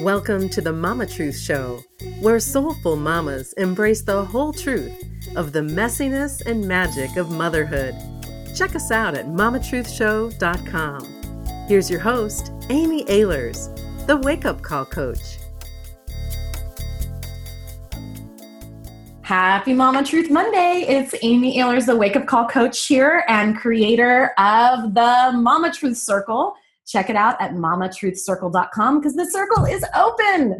Welcome to the Mama Truth Show, where soulful mamas embrace the whole truth of the messiness and magic of motherhood. Check us out at mamatruthshow.com. Here's your host, Amy Ahlers, the Wake Up Call Coach. Happy Mama Truth Monday. It's Amy Ahlers, the Wake Up Call Coach here and creator of the Mama Truth Circle Check it out at mamatruthcircle.com because the circle is open.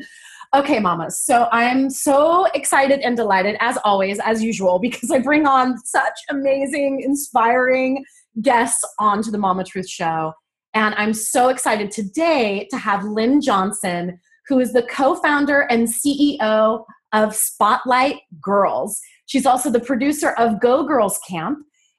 Okay, mamas. So I'm so excited and delighted, as always, as usual, because I bring on such amazing, inspiring guests onto the Mama Truth Show. And I'm so excited today to have Lynn Johnson, who is the co founder and CEO of Spotlight Girls. She's also the producer of Go Girls Camp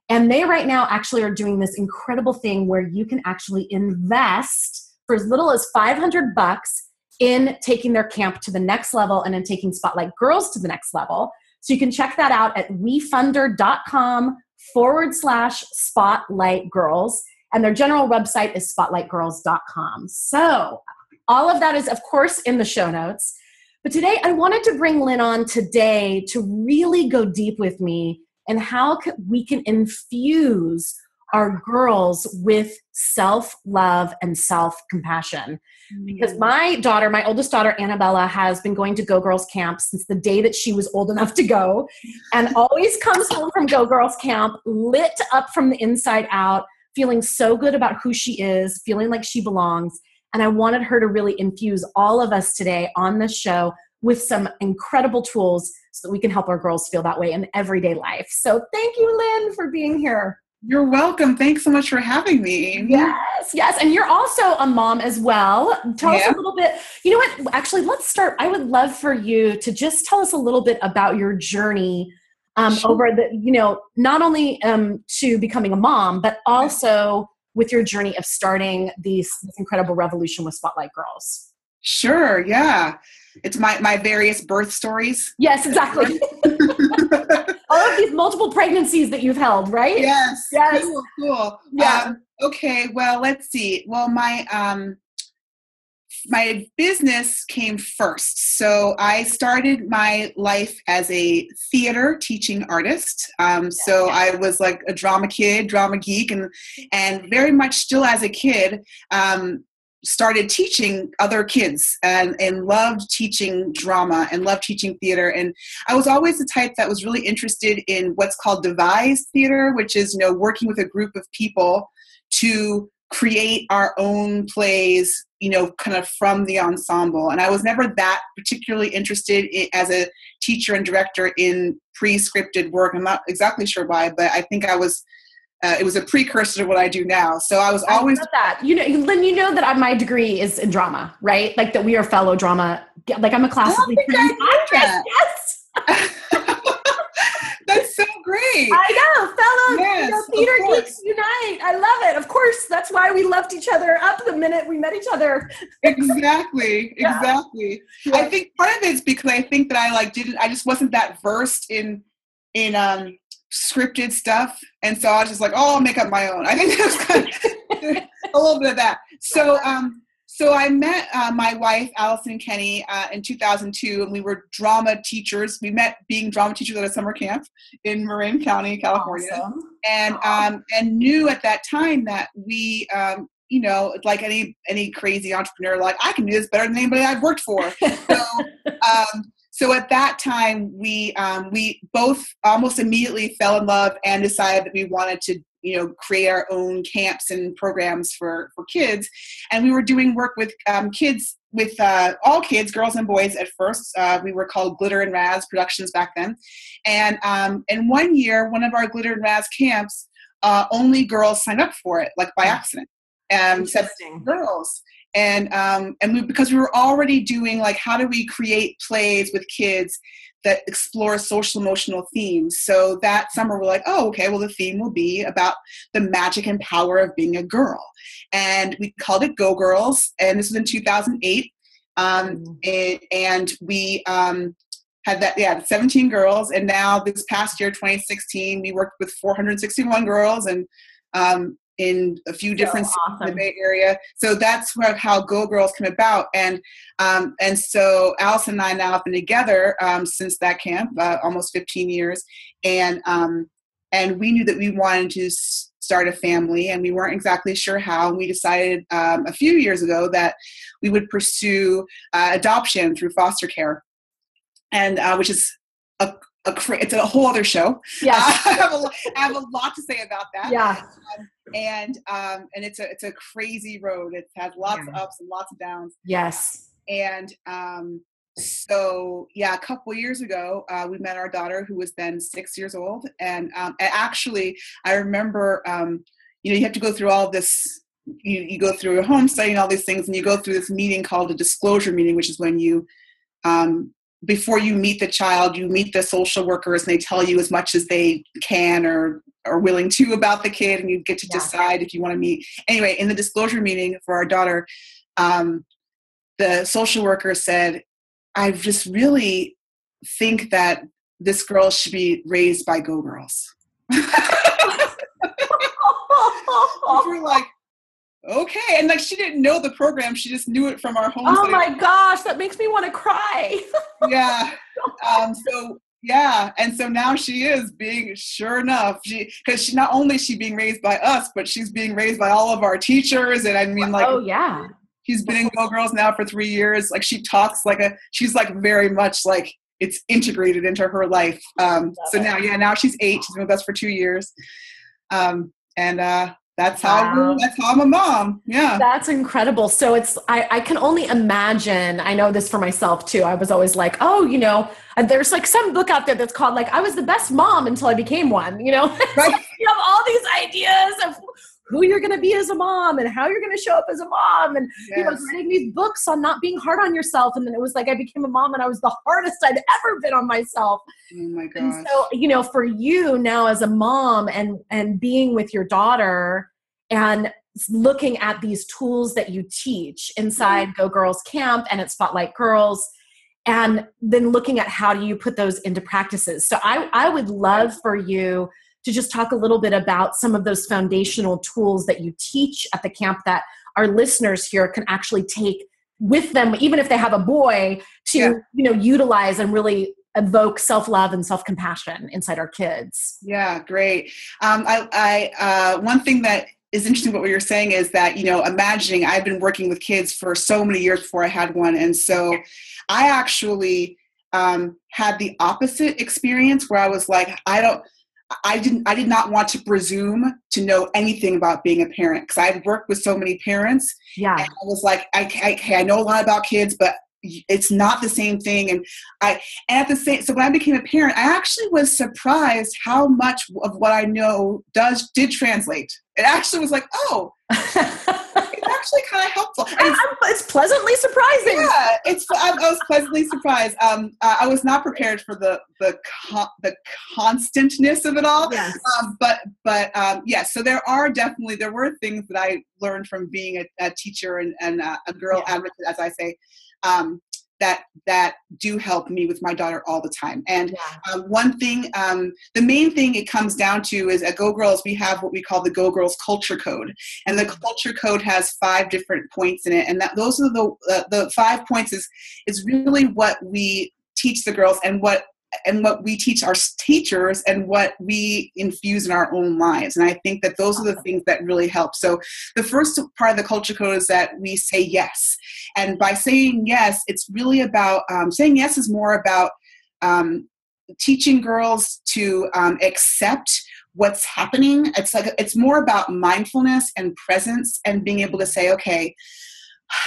and they right now actually are doing this incredible thing where you can actually invest for as little as 500 bucks in taking their camp to the next level and in taking Spotlight Girls to the next level. So you can check that out at wefunder.com forward slash spotlight girls. And their general website is spotlightgirls.com. So all of that is, of course, in the show notes. But today I wanted to bring Lynn on today to really go deep with me and how we can infuse our girls with self love and self compassion. Because mm. my daughter, my oldest daughter, Annabella, has been going to Go Girls Camp since the day that she was old enough to go, and always comes home from Go Girls Camp lit up from the inside out, feeling so good about who she is, feeling like she belongs. And I wanted her to really infuse all of us today on this show with some incredible tools so that we can help our girls feel that way in everyday life. So thank you, Lynn, for being here. You're welcome. Thanks so much for having me. Yes, yes. And you're also a mom as well. Tell yeah. us a little bit. You know what? Actually, let's start. I would love for you to just tell us a little bit about your journey um, sure. over the, you know, not only um, to becoming a mom, but also with your journey of starting these, this incredible revolution with Spotlight Girls. Sure. Yeah it's my my various birth stories. Yes, exactly. All of these multiple pregnancies that you've held, right? Yes. Yes. Cool. Cool. Yeah. Um, okay. Well, let's see. Well, my um, my business came first. So I started my life as a theater teaching artist. Um, so I was like a drama kid, drama geek, and and very much still as a kid. Um, started teaching other kids and, and loved teaching drama and loved teaching theater. And i was always the type that was really interested in what's called devised theater which is you know working with a group of people to create our own plays you know kind of from the ensemble. And i was never that particularly interested in, as a teacher and director in pre-scripted work. I'm not exactly sure why but i think i was uh, it was a precursor to what I do now. So I was always I that. You know, Lynn, you know that I, my degree is in drama, right? Like that we are fellow drama. Like I'm a classically trained actress. Yes. that's so great. I know, fellow yes, you know, theater geeks unite. I love it. Of course, that's why we loved each other up the minute we met each other. exactly, yeah. exactly. Yeah. I think part of it is because I think that I like didn't. I just wasn't that versed in in um scripted stuff. And so I was just like, oh, I'll make up my own. I think that's kind of a little bit of that. So, um, so I met uh, my wife, Allison Kenny, uh, in 2002, and we were drama teachers. We met being drama teachers at a summer camp in Marin County, California, awesome. and um, and knew at that time that we, um, you know, like any any crazy entrepreneur, like I can do this better than anybody I've worked for. So um, so at that time we um, we both almost immediately fell in love and decided that we wanted to you know create our own camps and programs for for kids. And we were doing work with um, kids with uh, all kids girls and boys at first. Uh, we were called glitter and raz productions back then. And um, and one year one of our glitter and raz camps uh, only girls signed up for it like by hmm. accident. And um, girls and um, and we, because we were already doing like how do we create plays with kids that explore social emotional themes so that summer we're like oh okay well the theme will be about the magic and power of being a girl and we called it go girls and this was in 2008 um, mm-hmm. and, and, we um, had that yeah 17 girls and now this past year 2016 we worked with 461 girls and um, in a few different so cities awesome. in the Bay Area. So that's where, how Go Girls came about. And um, and so Allison and I now have been together um, since that camp, uh, almost 15 years. And um, and we knew that we wanted to start a family, and we weren't exactly sure how. And we decided um, a few years ago that we would pursue uh, adoption through foster care, and uh, which is a, a it's a whole other show. Yes. I have a, I have a lot to say about that. yeah. And um, and it's a it's a crazy road. It has lots of ups and lots of downs. Yes. And um, so yeah, a couple years ago, uh, we met our daughter who was then six years old. And, um, actually, I remember um, you know you have to go through all this. You, you go through a home study and all these things, and you go through this meeting called a disclosure meeting, which is when you um, before you meet the child, you meet the social workers and they tell you as much as they can or are willing to about the kid, and you get to Yeah. decide if you want to meet. Anyway, in the disclosure meeting for our daughter, um, the social worker said, I just really think that this girl should be raised by Go Girls. we were like, okay. And like she didn't know the program, she just knew it from our home. oh my gosh, that makes me want to cry. yeah. Um, so yeah, and so now she is being sure enough. She because she not only is she being raised by us, but she's being raised by all of our teachers. And I mean, like oh yeah. she's been in Go Girls now for three years. Like she talks like a she's like very much like it's integrated into her life. Um, so now yeah, now she's eight. She's been with us for two years. Um, and uh, that's how Wow. that's how I'm a mom. Yeah. That's incredible. So it's I, I can only imagine. I know this for myself too. I was always like, oh, you know, and there's like some book out there that's called like I was the best mom until I became one. You know, Right. you have all these ideas of who you're going to be as a mom and how you're going to show up as a mom and you know Yes. writing these books on not being hard on yourself and then it was like i became a mom and i was the hardest i'd ever been on myself Oh my and gosh. so you know for you now as a mom and and being with your daughter and looking at these tools that you teach inside go girls camp and at spotlight girls and then looking at how do you put those into practices so i i would love for you to just talk a little bit about some of those foundational tools that you teach at the camp that our listeners here can actually take with them even if they have a boy to Yeah. you know utilize and really evoke self-love and self-compassion inside our kids Yeah, great. Um, I, I uh, one thing that is interesting what you're saying is that you know, imagining I've been working with kids for so many years before I had one, and so I actually um, had the opposite experience where I was like, I don't. I didn't. I did not want to presume to know anything about being a parent because I had worked with so many parents, yeah I was like, I, I, I know a lot about kids, but it's not the same thing. And I, and at the same, so when I became a parent, I actually was surprised how much of what I know does did translate. It actually was like, oh, actually kind of helpful. And it's, it's pleasantly surprising yeah, it's. I, was pleasantly surprised. Um, I I was not prepared for the the con- the constantness of it all yes um, but but um, yes, so there are definitely there were things that I learned from being a, a teacher and, and uh, a girl Yeah. advocate, as I say, um, that that do help me with my daughter all the time. And yeah. um, one thing, um, the main thing it comes down to is at Go Girls we have what we call the Go Girls Culture Code, and the culture code has five different points in it, and that those are the uh, the five points is is really what we teach the girls and what and what we teach our teachers and what we infuse in our own lives. And i think that those are the things that really help. So the first part of the culture code is that we say yes. And by saying yes it's really about um, saying yes is more about um, teaching girls to um, accept what's happening. It's like it's more about mindfulness and presence and being able to say okay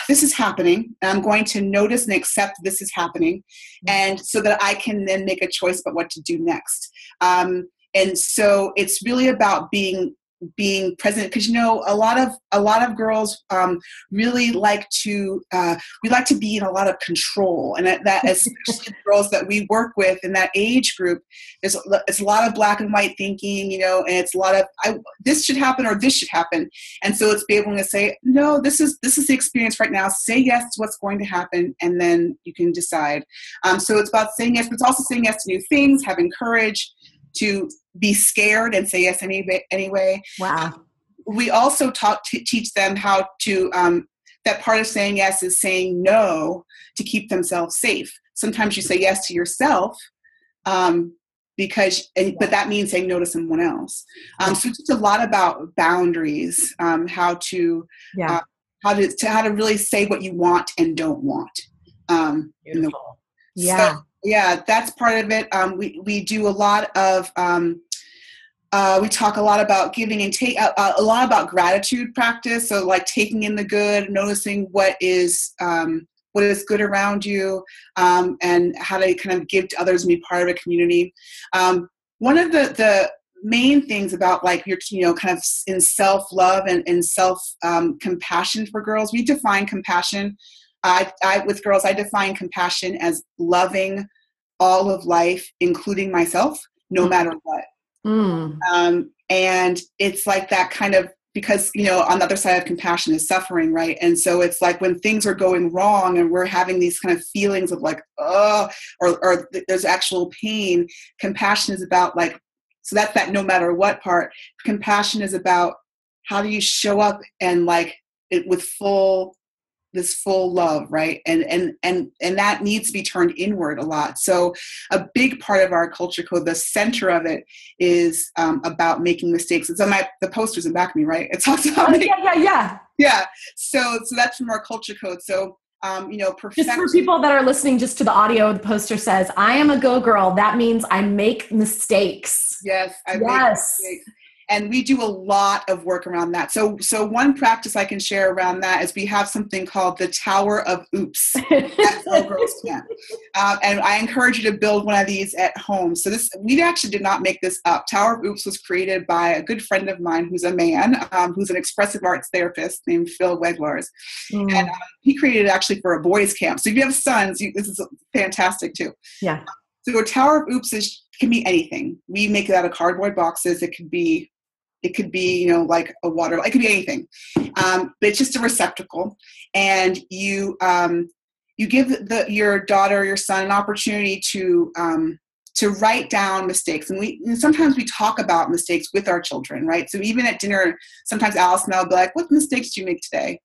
this is happening. And i'm going to notice and accept this is happening. And so that i can then make a choice about what to do next. Um, and so it's really about being being present because you know a lot of a lot of girls um, really like to uh, we like to be in a lot of control and that, that especially the girls that we work with in that age group there's a- it's a lot of black and white thinking you know and it's a lot of I, this should happen or this should happen. And so it's be able to say no this is this is the experience right now. Say yes to what's going to happen and then you can decide. Um, so it's about saying yes but it's also saying yes to new things having courage to be scared and say yes anyway anyway wow we also talk to teach them how to um, that part of saying yes is saying no to keep themselves safe sometimes you say yes to yourself um, because and, but that means saying no to someone else um, so it's a lot about boundaries um, how to Yeah. uh, how to, to how to really say what you want and don't want um, in the Beautiful. Yeah. so, yeah, that's part of it. Um, we we do a lot of um, uh, we talk a lot about giving and take uh, uh, a lot about gratitude practice. So like taking in the good, noticing what is um, what is good around you, um, and how to kind of give to others and be part of a community. Um, one of the the main things about like your you know kind of in self love and, and self um, compassion for girls we define compassion I, I with girls i define compassion as loving all of life including myself no Mhm. matter what Mm. um, and it's like that kind of because you know on the other side of compassion is suffering right and so it's like when things are going wrong and we're having these kind of feelings of like oh or, or th- there's actual pain compassion is about like so that's that no matter what part compassion is about how do you show up and like it with full this full love right and and and and that needs to be turned inward a lot so a big part of our culture code the center of it is um, about making mistakes it's on my the posters in back of me right it talks about Oh, yeah, yeah, yeah. yeah so so that's from our culture code so um, you know Just for people that are listening, just to the audio, the poster says, "I am a go girl." That means I make mistakes. yes I make yes. mistakes. And we do a lot of work around that so so one practice i can share around that is we have something called the tower of oops Girls Camp. Um, and I encourage you to build one of these at home. So this, we actually did not make this up. Tower of Oops was created by a good friend of mine who's a man, um, who's an expressive arts therapist named Phil Weglarz. Mm. And um, he created it actually for a boys' camp. So if you have sons, you, this is fantastic too. Yeah. So a Tower of Oops is, can be anything. We make it out of cardboard boxes. It could be it could be, you know, like a water. It could be anything, um, but it's just a receptacle, and you um, you give the your daughter your son an opportunity to um, to write down mistakes, and we and sometimes we talk about mistakes with our children, right? So even at dinner, sometimes Alice and I'll be like, "What mistakes do you make today?"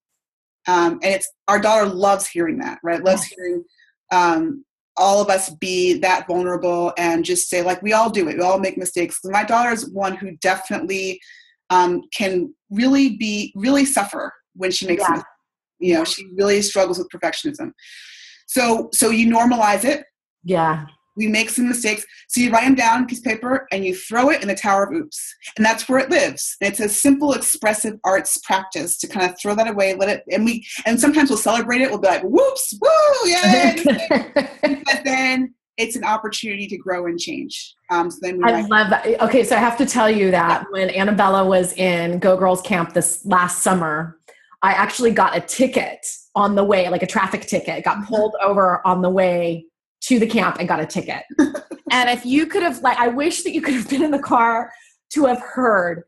Um, and it's our daughter loves hearing that, right? Loves hearing um, all of us be that vulnerable and just say like we all do it. We all make mistakes. My daughter is one who definitely um, can really be really suffer when she makes Yeah. mistakes. You know she really struggles with perfectionism. So so you normalize it. Yeah. We make some mistakes. So you write them down on piece of paper and you throw it in the tower of oops. And that's where it lives. And it's a simple expressive arts practice to kind of throw that away let it and we and sometimes we'll celebrate it. We'll be like whoops woo yay but then it's an opportunity to grow and change. Um, so then we I love that. Okay, so I have to tell you that when Annabella was in Go Girls Camp this last summer, I actually got a ticket on the way, like a traffic ticket, got pulled over on the way to the camp and got a ticket. and if you could have, like, I wish that you could have been in the car to have heard.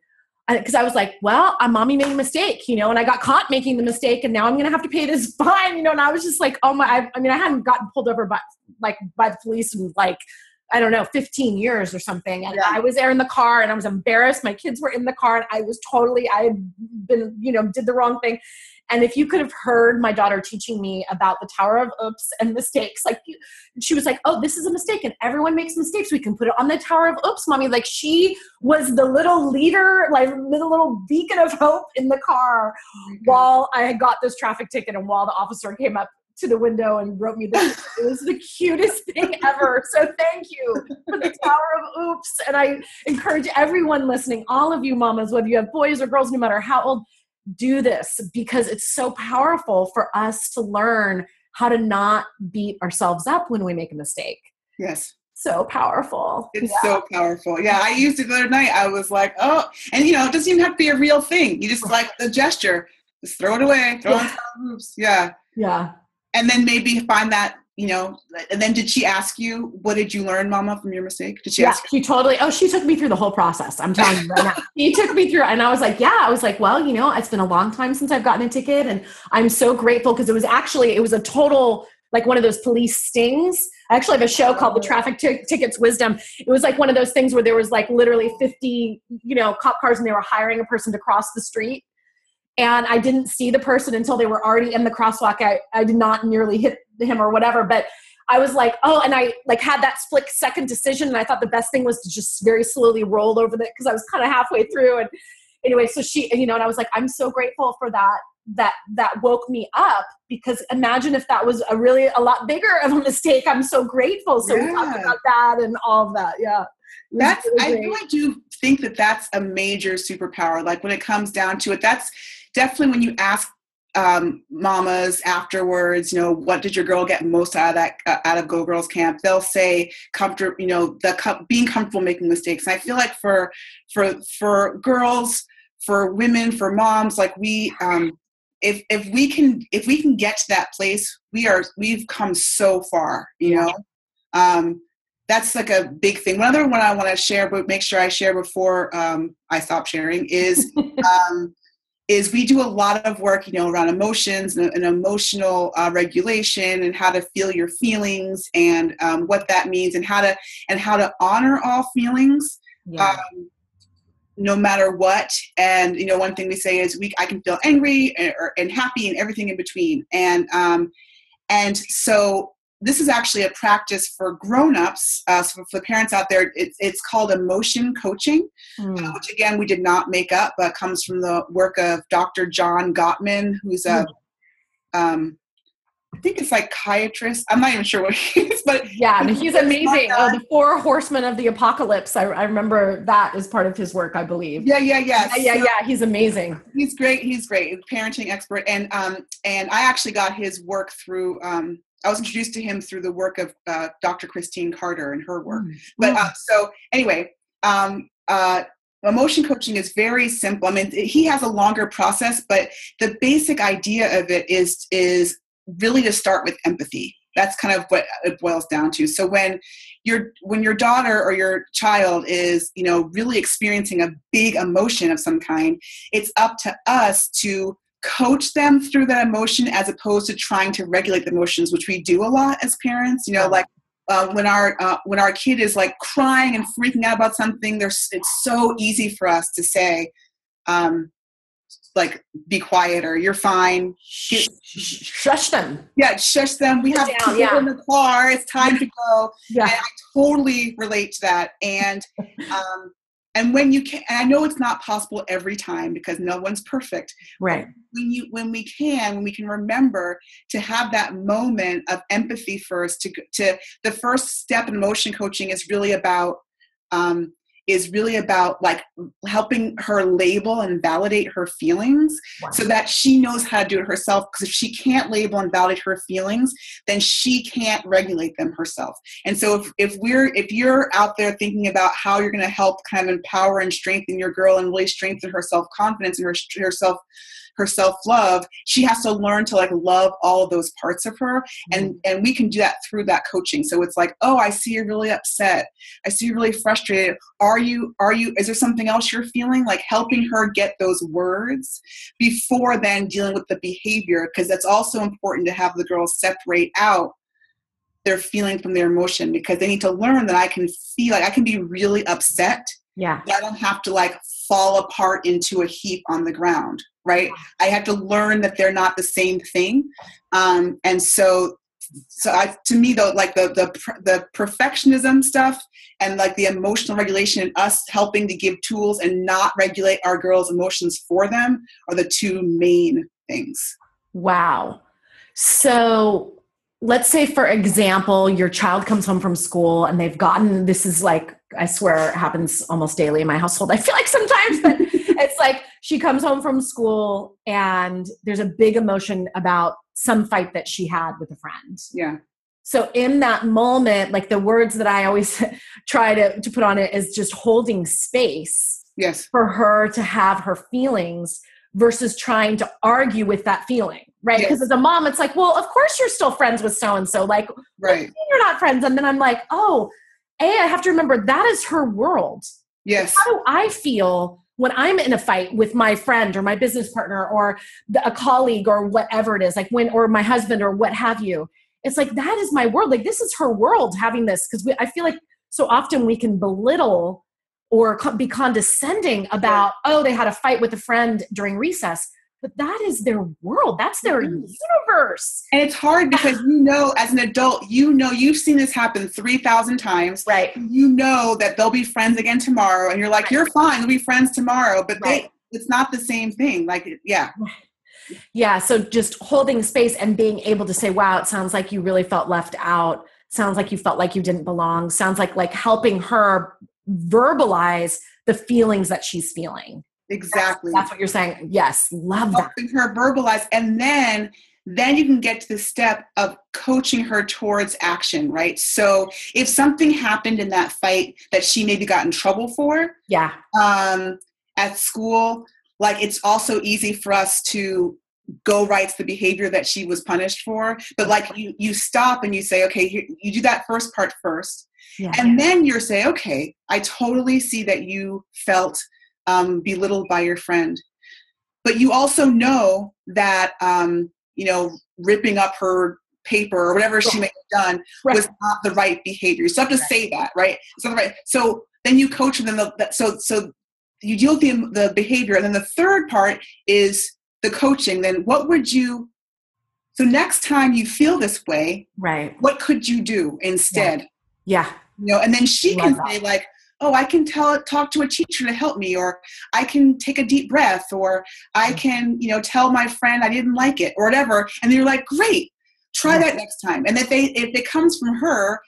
Because I was like, well, uh, mommy made a mistake, you know, and I got caught making the mistake, and now I'm going to have to pay this fine, you know. And I was just like, oh my, I, I mean, I hadn't gotten pulled over by like by the police in like I don't know, 15 years or something. And Yeah. I was there in the car and I was embarrassed. My kids were in the car and I was totally, I had been, you know, did the wrong thing. And if you could have heard my daughter teaching me about the Tower of Oops and mistakes, like she was like, oh, this is a mistake and everyone makes mistakes. We can put it on the Tower of Oops, mommy. Like she was the little leader, like the little beacon of hope in the car oh while I had got this traffic ticket and while the officer came up to the window and wrote me this. It was the cutest thing ever. So thank you for the Tower of Oops. And I encourage everyone listening, all of you mamas, whether you have boys or girls, no matter how old, do this because it's so powerful for us to learn how to not beat ourselves up when we make a mistake. yes, So powerful. it's Yeah. so powerful. Yeah, I used it the other night. I was like, oh, and you know, it doesn't even have to be a real thing. You just like the gesture, just throw it away, throw it on oops. Yeah, yeah. and then maybe find that. You know, and then did she ask you, what did you learn, Mama, from your mistake? Did she Yeah, ask she totally. Oh, she took me through the whole process. I'm telling you right now. She took me through, and I was like, "Yeah." I was like, "Well, you know, it's been a long time since I've gotten a ticket, and I'm so grateful because it was actually it was a total like one of those police stings. I actually have a show called The Traffic T- Tickets Wisdom. It was like one of those things where there was like literally 50, you know, cop cars and they were hiring a person to cross the street. And I didn't see the person until they were already in the crosswalk. I, I did not nearly hit him or whatever, but I was like, oh, and I like had that split second decision. And I thought the best thing was to just very slowly roll over that because I was kind of halfway through. And anyway, so she, you know, and I was like, I'm so grateful for that that that woke me up because imagine if that was a really a lot bigger of a mistake i'm so grateful so yeah. we talked about that and all of that yeah that's really i really do think that that's a major superpower like when it comes down to it that's definitely when you ask um, mamas afterwards, you know, what did your girl get most out of that uh, out of Go Girls Camp? They'll say comfort, you know, the com- being comfortable making mistakes. And I feel like for for for girls, for women, for moms, like we um, if if we can if we can get to that place we are we've come so far you know um that's like a big thing one other one i want to share but make sure i share before um i stop sharing is um is we do a lot of work you know around emotions and, and emotional uh, regulation and how to feel your feelings and um, what that means and how to and how to honor all feelings yeah. um, no matter what and you know one thing we say is we i can feel angry and, or, and happy and everything in between and um and so this is actually a practice for grown-ups uh, so for the parents out there it's, it's called emotion coaching mm. uh, which again we did not make up but comes from the work of dr john gottman who's a mm. um, I think it's psychiatrist. I'm not even sure what he is, but yeah, he's amazing. Oh, the Four Horsemen of the Apocalypse. I, I, remember that as part of his work, I believe. Yeah, yeah, yeah. Yeah, yeah, so, yeah. He's amazing. He's great. He's great. Parenting expert, and um, and I actually got his work through. Um, I was introduced to him through the work of uh, Dr. Christine Carter and her work. Mm. But uh, so anyway, um, uh, emotion coaching is very simple. I mean, he has a longer process, but the basic idea of it is is really to start with empathy that's kind of what it boils down to so when your when your daughter or your child is you know really experiencing a big emotion of some kind it's up to us to coach them through that emotion as opposed to trying to regulate the emotions which we do a lot as parents you know like uh, when our uh, when our kid is like crying and freaking out about something there's it's so easy for us to say um, like be quiet or you're fine. Get, shush them. Yeah, shush them. We have down, yeah. in the car. It's time to go. Yeah. And I totally relate to that. And um, and when you can, I know it's not possible every time because no one's perfect. Right. When you when we can, when we can remember to have that moment of empathy first. To to the first step in emotion coaching is really about um, is really about like helping her label and validate her feelings wow. so that she knows how to do it herself because if she can't label and validate her feelings then she can't regulate them herself and so if, if we're if you're out there thinking about how you're going to help kind of empower and strengthen your girl and really strengthen her self-confidence and her, her self her self-love she has to learn to like love all of those parts of her and mm-hmm. and we can do that through that coaching so it's like oh i see you're really upset i see you're really frustrated are you are you is there something else you're feeling like helping her get those words before then dealing with the behavior because that's also important to have the girls separate out their feeling from their emotion because they need to learn that I can feel like I can be really upset. Yeah. I don't have to like fall apart into a heap on the ground right? I have to learn that they're not the same thing. Um, and so so I, to me though like the, the the perfectionism stuff and like the emotional regulation and us helping to give tools and not regulate our girls emotions for them are the two main things. Wow. So let's say for example your child comes home from school and they've gotten this is like i swear it happens almost daily in my household i feel like sometimes but it's like she comes home from school and there's a big emotion about some fight that she had with a friend. Yeah. So in that moment, like the words that I always try to, to put on it is just holding space. Yes. For her to have her feelings versus trying to argue with that feeling. Right. Because yes. as a mom, it's like, well, of course you're still friends with so and so. Like, right. you're not friends. And then I'm like, oh, A, I have to remember that is her world. Yes. How do I feel when I'm in a fight with my friend or my business partner or a colleague or whatever it is, like when, or my husband or what have you, it's like that is my world like this is her world having this because i feel like so often we can belittle or be condescending about oh they had a fight with a friend during recess but that is their world. That's their universe. And it's hard ah. because you know as an adult you know you've seen this happen 3000 times. Right. You know that they'll be friends again tomorrow and you're like right. you're fine they'll be friends tomorrow. But right. they it's not the same thing. Like yeah. Yeah so just holding space and being able to say wow it sounds like you really felt left out. Sounds like you felt like you didn't belong. Sounds like like helping her verbalize the feelings that she's feeling exactly. that's, that's what you're saying. Yes love that. Helping her verbalize and then then you can get to the step of coaching her towards action, right? So if something happened in that fight that she maybe got in trouble for, yeah, um, at school, like it's also easy for us to go right to the behavior that she was punished for. But like you you stop and you say okay here, you do that first part first. Yeah, and then you're say okay i totally see that you felt um, belittled by your friend. But you also know that um, you know ripping up her paper or whatever she may have done right. was not the right behavior. So you have to say that right? So right so then you coach them the, so so you deal with the, the behavior. And then the third part is the coaching. Then what would you so next time you feel this way right. what could you do instead? Yeah, yeah. you know and then she Love can that. say like oh i can tell talk to a teacher to help me or i can take a deep breath or i mm. can you know tell my friend i didn't like it or whatever and they're like great try that next time and if they if it comes from her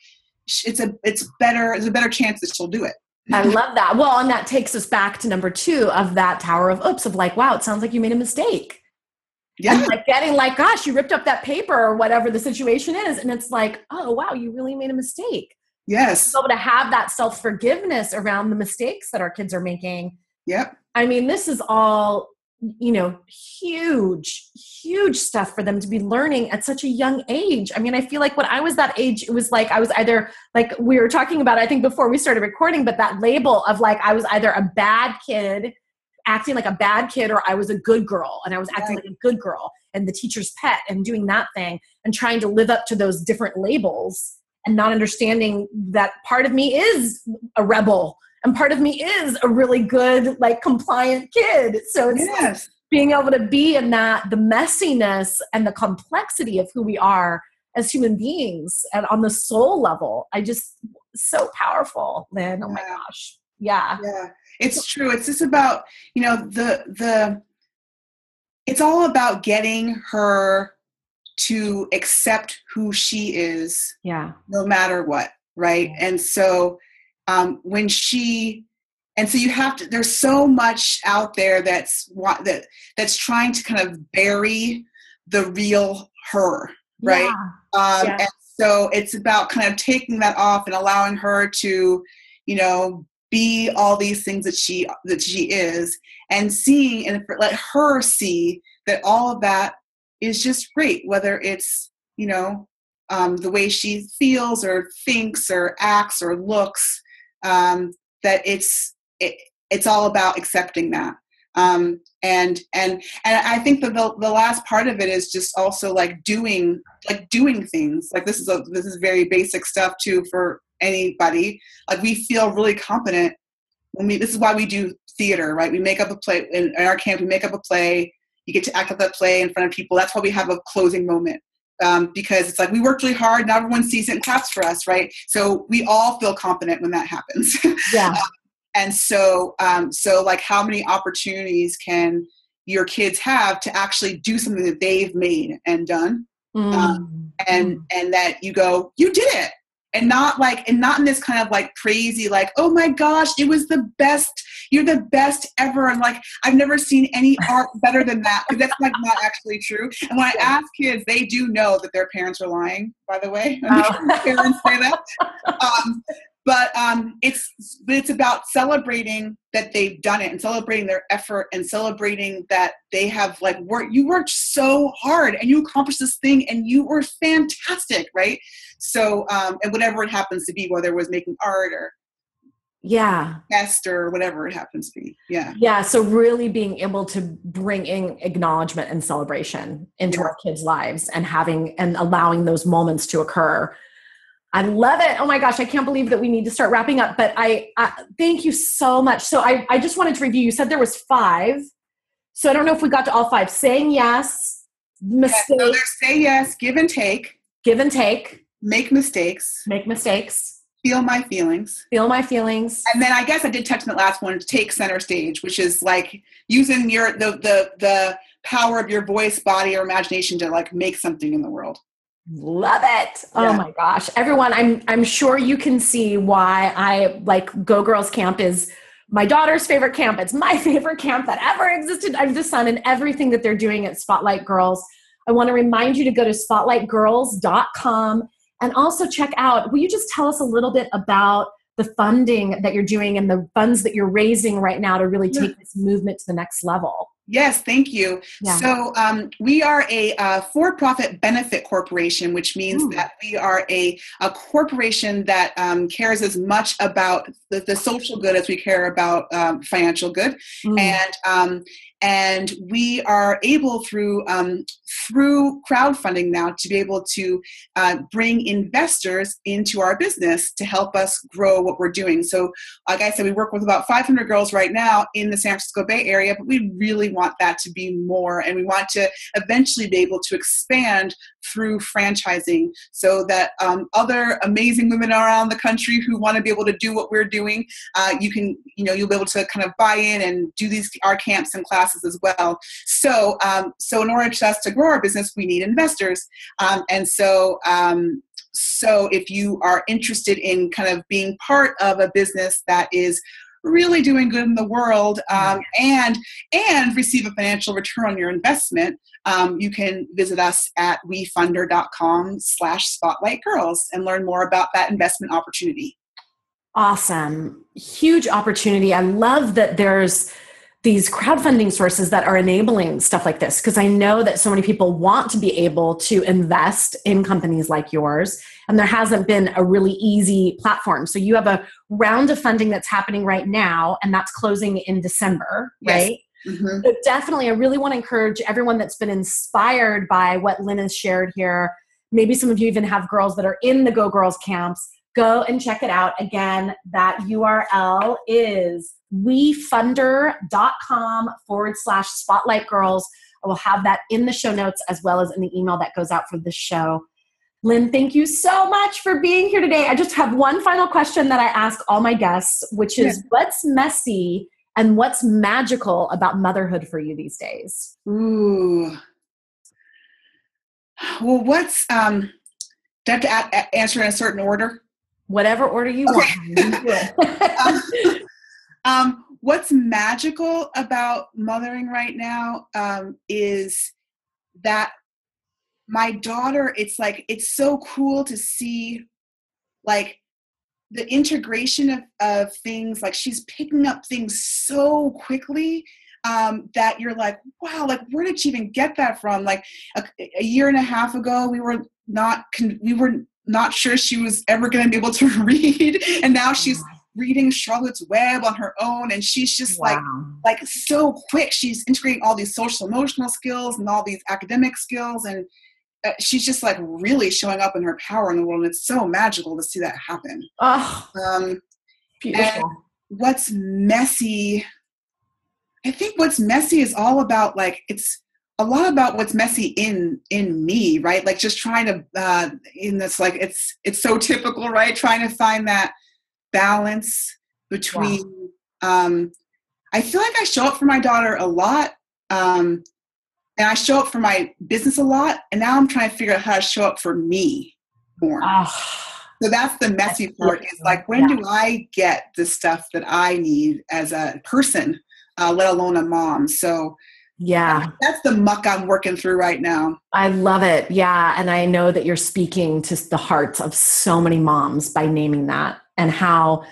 it's a it's better there's a better chance that she'll do it I love that. Well, and that takes us back to number two of that tower of oops of like, wow, it sounds like you made a mistake. Yeah. And like getting like, gosh, you ripped up that paper or whatever the situation is. And it's like, oh, wow, you really made a mistake. Yes. So to have that self forgiveness around the mistakes that our kids are making. Yep. I mean, this is all you know huge huge stuff for them to be learning at such a young age i mean i feel like when i was that age it was like i was either like we were talking about i think before we started recording but that label of like i was either a bad kid acting like a bad kid or i was a good girl and i was acting right. like a good girl and the teacher's pet and doing that thing and trying to live up to those different labels and not understanding that part of me is a rebel and part of me is a really good like compliant kid. So it's yes. being able to be in that the messiness and the complexity of who we are as human beings and on the soul level i just so powerful lynn oh my gosh. Yeah. Yeah. It's true. It's just about you know the the it's all about getting her to accept who she is yeah no matter what right yeah. and so um, when she and so you have to there's so much out there that's that that's trying to kind of bury the real her right yeah. Um, yeah. and so it's about kind of taking that off and allowing her to you know be all these things that she that she is and seeing and let her see that all of that is just great whether it's you know um, the way she feels or thinks or acts or looks um, that it's it, it's all about accepting that. Um, and and and I think that the, the last part of it is just also like doing like doing things. Like this is a this is very basic stuff too for anybody. Like we feel really competent when we this is why we do theater right? We make up a play in, in our camp we make up a play you get to act out that play in front of people that's why we have a closing moment um, because it's like we worked really hard and everyone sees it and claps for us, right? So we all feel confident when that happens. Yeah. um, and so, um, so like, how many opportunities can your kids have to actually do something that they've made and done, mm. and mm. and that you go, you did it, and not like and not in this kind of like crazy like oh my gosh it was the best you're the best ever and like i've never seen any art better than that because that's like not actually true and when i ask kids they do know that their parents are lying by the way. Oh. parents say that. Um, but um, it's but it's about celebrating that they've done it and celebrating their effort and celebrating that they have like worked you worked so hard and you accomplished this thing and you were fantastic right? So um, and whatever it happens to be whether it was making art or yeah. Test or whatever it happens to be yeah. Yeah so really being able to bring in acknowledgement and celebration into Yeah. our kids lives and having and allowing those moments to occur i love it. Oh my gosh i can't believe that we need to start wrapping up but i, I thank you so much. So I, I just wanted to review you said there was five. So i don't know if we got to all five. Saying yes Yeah, so there's say yes give and take. Give and take. Make mistakes. Make mistakes. Feel my feelings. Feel my feelings. And then i guess i did touch on the last one take center stage which is like using your the the the power of your voice body or imagination to like make something in the world Love it. Oh my gosh. Everyone, I'm I'm sure you can see why I like Go Girls Camp is my daughter's favorite camp. It's my favorite camp that ever existed under the sun and everything that they're doing at Spotlight Girls. I want to remind you to go to spotlightgirls.com and also check out. Will you just tell us a little bit about the funding that you're doing and the funds that you're raising right now to really Yeah. take this movement to the next level? Yes, thank you. Yeah. So um, we are a uh, for-profit benefit corporation, which means Ooh. that we are a, a corporation that um, cares as much about the, the social good as we care about um, financial good. Mm. and um, and we are able through um, through crowdfunding now to be able to uh, bring investors into our business to help us grow what we're doing. So, like I said, we work with about 500 girls right now in the San Francisco Bay Area, but we really want that to be more, and we want to eventually be able to expand through franchising so that um, other amazing women around the country who want to be able to do what we're doing. Uh, you can you know you'll be able to kind of buy in and do these our camps and classes as well. So um, so in order for us to grow our business we need investors. Um, and so um, so if you are interested in kind of being part of a business that is really doing good in the world um, and and receive a financial return on your investment um, you can visit us at wefunder.com slash spotlight girls and learn more about that investment opportunity Awesome. Huge opportunity. I love that there's these crowdfunding sources that are enabling stuff like this because I know that so many people want to be able to invest in companies like yours and there hasn't been a really easy platform. So you have a round of funding that's happening right now and that's closing in December, Yes. right? Mhm. So definitely, I really want to encourage everyone that's been inspired by what Lynn has shared here. Maybe some of you even have girls that are in the Go Girls camps. Go and check it out. Again, that URL is wefunder.com forward slash spotlight girls. I will have that in the show notes as well as in the email that goes out for this show. Lynn, thank you so much for being here today. I just have one final question that I ask all my guests, which is what's messy and what's magical about motherhood for you these days? Ooh. Well, what's um? Do I have to a- answer in a certain order? Whatever order you Okay. want. It. um, what's magical about mothering right now um, is that my daughter it's like it's so cool to see like the integration of, of things like she's picking up things so quickly um, that you're like wow like where did she even get that from? Like a, a year and a half ago we were not con- we were not sure she was ever going to be able to read and now she's reading Charlotte's Web on her own, and she's just like Wow. like so quick. She's integrating all these social emotional skills and all these academic skills, and uh, she's just like really showing up in her power in the world. And it's so magical to see that happen. Oh, Um, beautiful. what's messy? I think what's messy is all about like it's a lot about what's messy in in me, right? Like just trying to uh, in this like it's it's so typical, right? Trying to find that balance between. Um, I feel like I show up for my daughter a lot, um, and I show up for my business a lot, and now I'm trying to figure out how to show up for me more. Oh, So that's the messy That's part. Is like when Yeah. do I get the stuff that I need as a person, uh, let alone a mom? So yeah. that's the muck I'm working through right now. I love it. Yeah. And I know that you're speaking to the hearts of so many moms by naming that and how,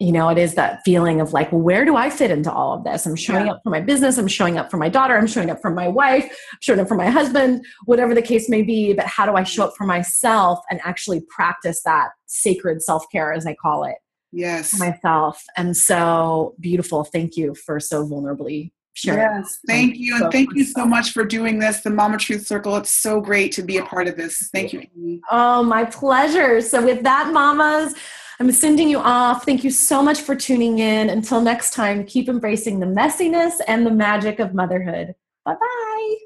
you know, it is that feeling of like, where do I fit into all of this? I'm showing Yeah. up for my business. I'm showing up for my daughter. I'm showing up for my wife. I'm showing up for my husband, whatever the case may be. But how do I show up for myself and actually practice that sacred self care, as I call it? Yes. myself. And so beautiful. Thank you for so vulnerably sharing. Yes, thank you, and So thank you so much for doing this, the Mama Truth Circle. It's so great to be a part of this. Thank you. Amy. Oh, my pleasure. So, with that, mamas, I'm sending you off. Thank you so much for tuning in. Until next time, keep embracing the messiness and the magic of motherhood. Bye bye.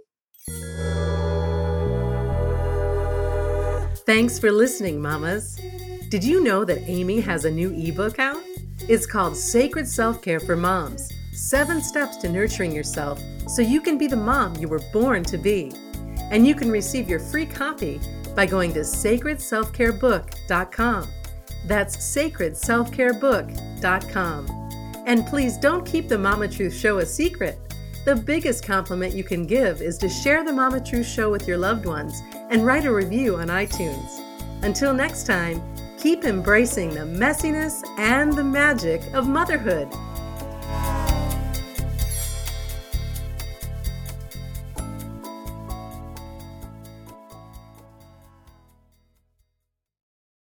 Thanks for listening, mamas. Did you know that Amy has a new ebook out? It's called Sacred Self Care for Moms Seven Steps to Nurturing Yourself so you can be the mom you were born to be. And you can receive your free copy by going to sacredselfcarebook.com. That's sacredselfcarebook.com. And please don't keep the Mama Truth Show a secret. The biggest compliment you can give is to share the Mama Truth Show with your loved ones and write a review on iTunes. Until next time, keep embracing the messiness and the magic of motherhood